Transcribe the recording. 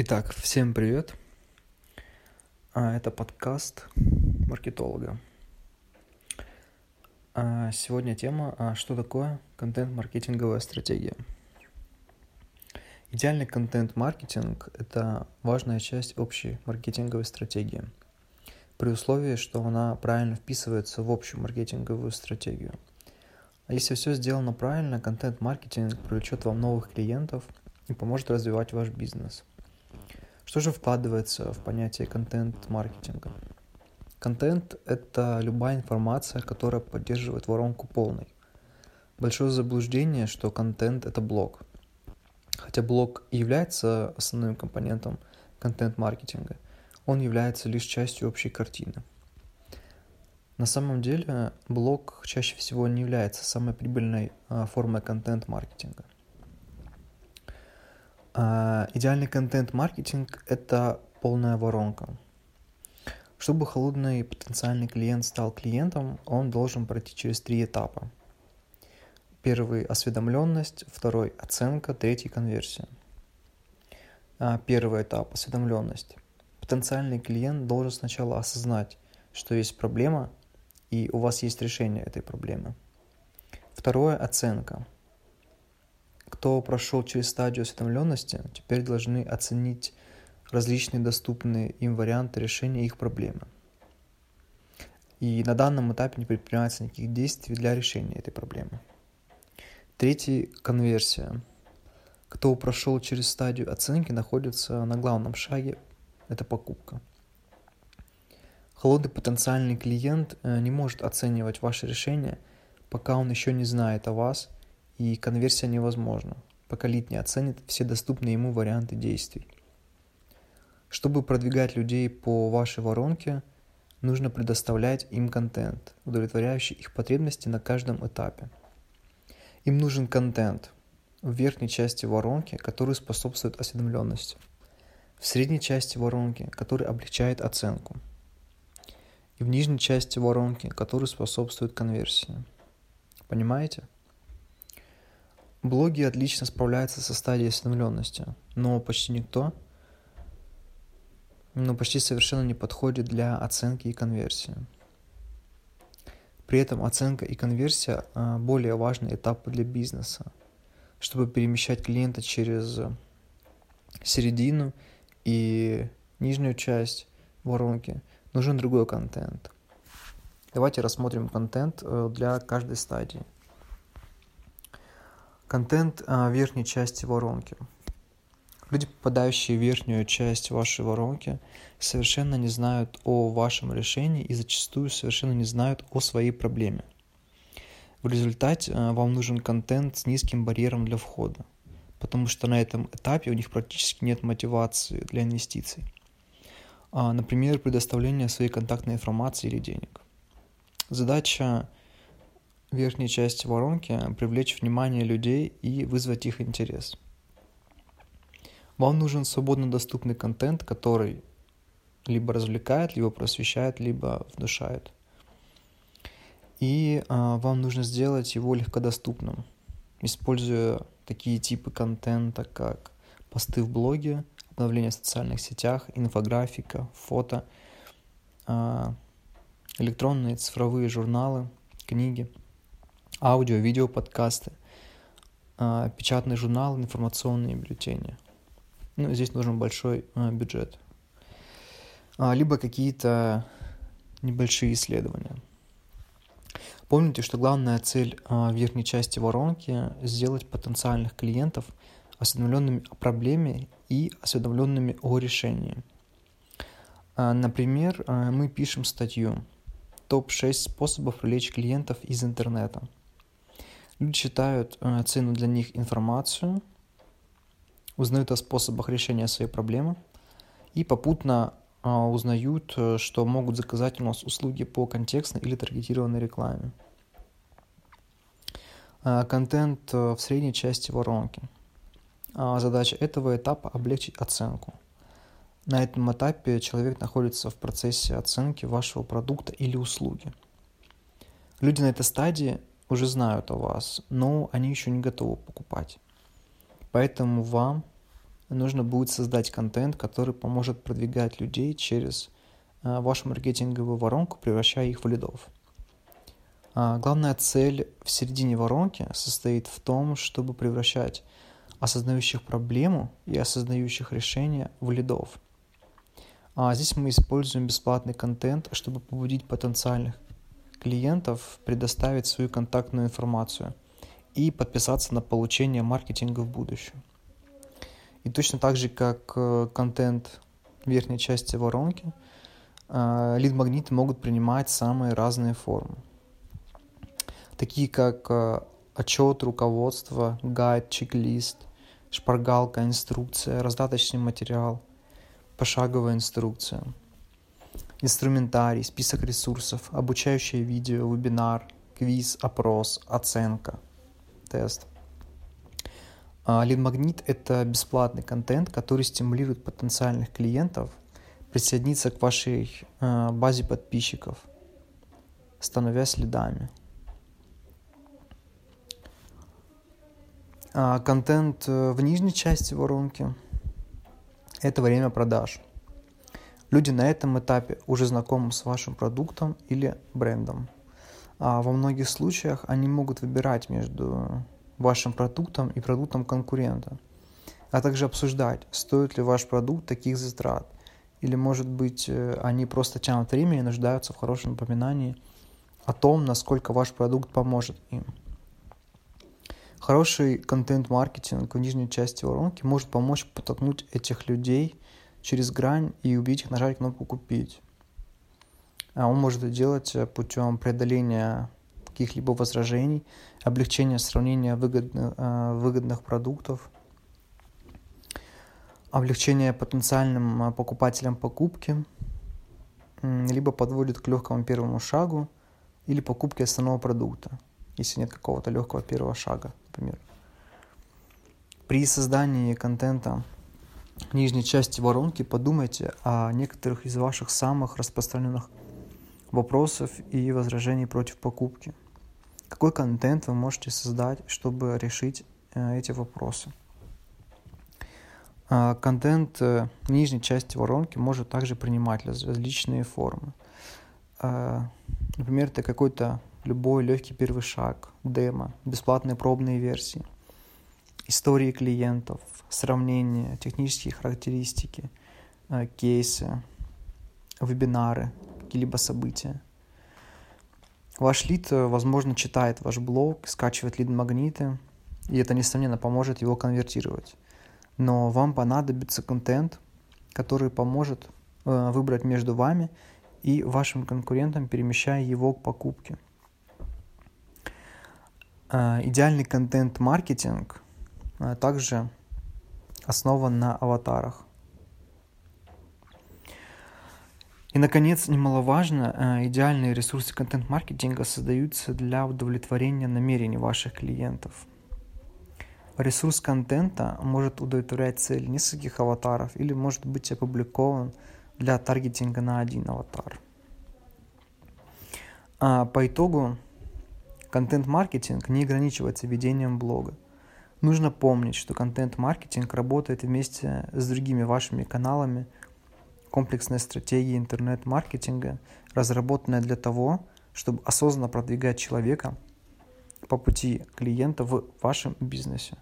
Итак, всем привет. А, это подкаст маркетолога. А, сегодня тема а, «Что такое контент-маркетинговая стратегия?». Идеальный контент-маркетинг – это важная часть общей маркетинговой стратегии, при условии, что она правильно вписывается в общую маркетинговую стратегию. А если все сделано правильно, контент-маркетинг привлечет вам новых клиентов и поможет развивать ваш бизнес – что же вкладывается в понятие контент-маркетинга? Контент – это любая информация, которая поддерживает воронку полной. Большое заблуждение, что контент – это блог. Хотя блог и является основным компонентом контент-маркетинга, он является лишь частью общей картины. На самом деле блог чаще всего не является самой прибыльной а, формой контент-маркетинга – идеальный контент-маркетинг – это полная воронка. Чтобы холодный потенциальный клиент стал клиентом, он должен пройти через три этапа. Первый – осведомленность, второй – оценка, третий – конверсия. А, первый этап – осведомленность. Потенциальный клиент должен сначала осознать, что есть проблема, и у вас есть решение этой проблемы. Второе – оценка – кто прошел через стадию осведомленности, теперь должны оценить различные доступные им варианты решения их проблемы. И на данном этапе не предпринимается никаких действий для решения этой проблемы. Третий – конверсия. Кто прошел через стадию оценки, находится на главном шаге – это покупка. Холодный потенциальный клиент э, не может оценивать ваше решение, пока он еще не знает о вас – и конверсия невозможна, пока лид не оценит все доступные ему варианты действий. Чтобы продвигать людей по вашей воронке, нужно предоставлять им контент, удовлетворяющий их потребности на каждом этапе. Им нужен контент в верхней части воронки, который способствует осведомленности, в средней части воронки, который облегчает оценку, и в нижней части воронки, который способствует конверсии. Понимаете? Блоги отлично справляются со стадией осведомленности, но почти никто, но почти совершенно не подходит для оценки и конверсии. При этом оценка и конверсия а, более важные этапы для бизнеса. Чтобы перемещать клиента через середину и нижнюю часть воронки, нужен другой контент. Давайте рассмотрим контент э, для каждой стадии. Контент а, верхней части воронки. Люди, попадающие в верхнюю часть вашей воронки, совершенно не знают о вашем решении и зачастую совершенно не знают о своей проблеме. В результате а, вам нужен контент с низким барьером для входа, потому что на этом этапе у них практически нет мотивации для инвестиций. А, например, предоставление своей контактной информации или денег. Задача верхней части воронки привлечь внимание людей и вызвать их интерес. Вам нужен свободно доступный контент, который либо развлекает, либо просвещает, либо внушает. И а, вам нужно сделать его легкодоступным, используя такие типы контента, как посты в блоге, обновления в социальных сетях, инфографика, фото, а, электронные цифровые журналы, книги – аудио, видео, подкасты, а, печатный журнал, информационные бюллетени. Ну, здесь нужен большой а, бюджет. А, либо какие-то небольшие исследования. Помните, что главная цель верхней части воронки – сделать потенциальных клиентов осведомленными о проблеме и осведомленными о решении. Например, мы пишем статью «Топ-6 способов привлечь клиентов из интернета». Люди читают э, цену для них информацию, узнают о способах решения своей проблемы и попутно э, узнают, э, что могут заказать у нас услуги по контекстной или таргетированной рекламе. Контент в средней части воронки. Задача этого этапа – облегчить оценку. На этом этапе человек находится в процессе оценки вашего продукта или услуги. Люди на этой стадии уже знают о вас, но они еще не готовы покупать. Поэтому вам нужно будет создать контент, который поможет продвигать людей через э, вашу маркетинговую воронку, превращая их в лидов. А, главная цель в середине воронки состоит в том, чтобы превращать осознающих проблему и осознающих решения в лидов. А здесь мы используем бесплатный контент, чтобы побудить потенциальных клиентов предоставить свою контактную информацию и подписаться на получение маркетинга в будущем. И точно так же, как э, контент верхней части воронки, э, лид-магниты могут принимать самые разные формы. Такие как э, отчет, руководство, гайд, чек-лист, шпаргалка, инструкция, раздаточный материал, пошаговая инструкция, инструментарий, список ресурсов, обучающее видео, вебинар, квиз, опрос, оценка, тест – Лид-магнит – это бесплатный контент, который стимулирует потенциальных клиентов присоединиться к вашей а, базе подписчиков, становясь лидами. А, контент э, в нижней части воронки – это время продаж. Люди на этом этапе уже знакомы с вашим продуктом или брендом. А во многих случаях они могут выбирать между вашим продуктом и продуктом конкурента, а также обсуждать, стоит ли ваш продукт таких затрат, или, может быть, э, они просто тянут время и нуждаются в хорошем напоминании о том, насколько ваш продукт поможет им. Хороший контент-маркетинг в нижней части воронки может помочь подтолкнуть этих людей через грань и убить их нажать кнопку «Купить». А он может это делать э, путем преодоления каких-либо возражений, облегчение сравнения выгодных, э, выгодных продуктов, облегчение потенциальным э, покупателям покупки, либо подводит к легкому первому шагу или покупке основного продукта, если нет какого-то легкого первого шага, например. При создании контента нижней части воронки подумайте о некоторых из ваших самых распространенных вопросов и возражений против покупки – какой контент вы можете создать, чтобы решить э, эти вопросы? А, контент э, нижней части воронки может также принимать различные формы. А, например, это какой-то любой легкий первый шаг, демо, бесплатные пробные версии, истории клиентов, сравнения, технические характеристики, э, кейсы, вебинары, какие-либо события. Ваш лид, э, возможно, читает ваш блог, скачивает лид-магниты, и это, несомненно, поможет его конвертировать. Но вам понадобится контент, который поможет э, выбрать между вами и вашим конкурентом, перемещая его к покупке. Идеальный контент-маркетинг также основан на аватарах. И, наконец, немаловажно, э, идеальные ресурсы контент-маркетинга создаются для удовлетворения намерений ваших клиентов. Ресурс контента может удовлетворять цель нескольких аватаров или может быть опубликован для таргетинга на один аватар. А по итогу, контент-маркетинг не ограничивается ведением блога. Нужно помнить, что контент-маркетинг работает вместе с другими вашими каналами – комплексная стратегия интернет-маркетинга, разработанная для того, чтобы осознанно продвигать человека по пути клиента в вашем бизнесе.